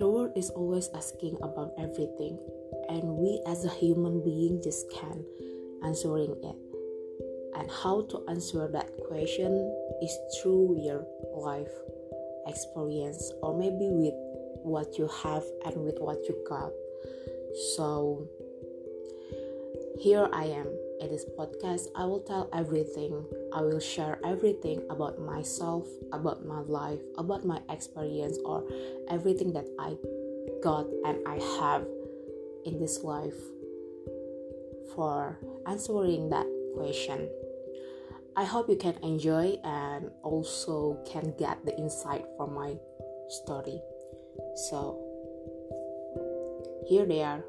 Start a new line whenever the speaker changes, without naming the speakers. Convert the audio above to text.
the world is always asking about everything, and we as a human being just can answering it. And how to answer that question is through your life experience, or maybe with what you have and with what you got. So here I am in this podcast. I will tell everything. I will share everything about myself, about my life, about my experience, or everything that I got and I have in this life for answering that question. I hope you can enjoy and also can get the insight from my story. So, here they are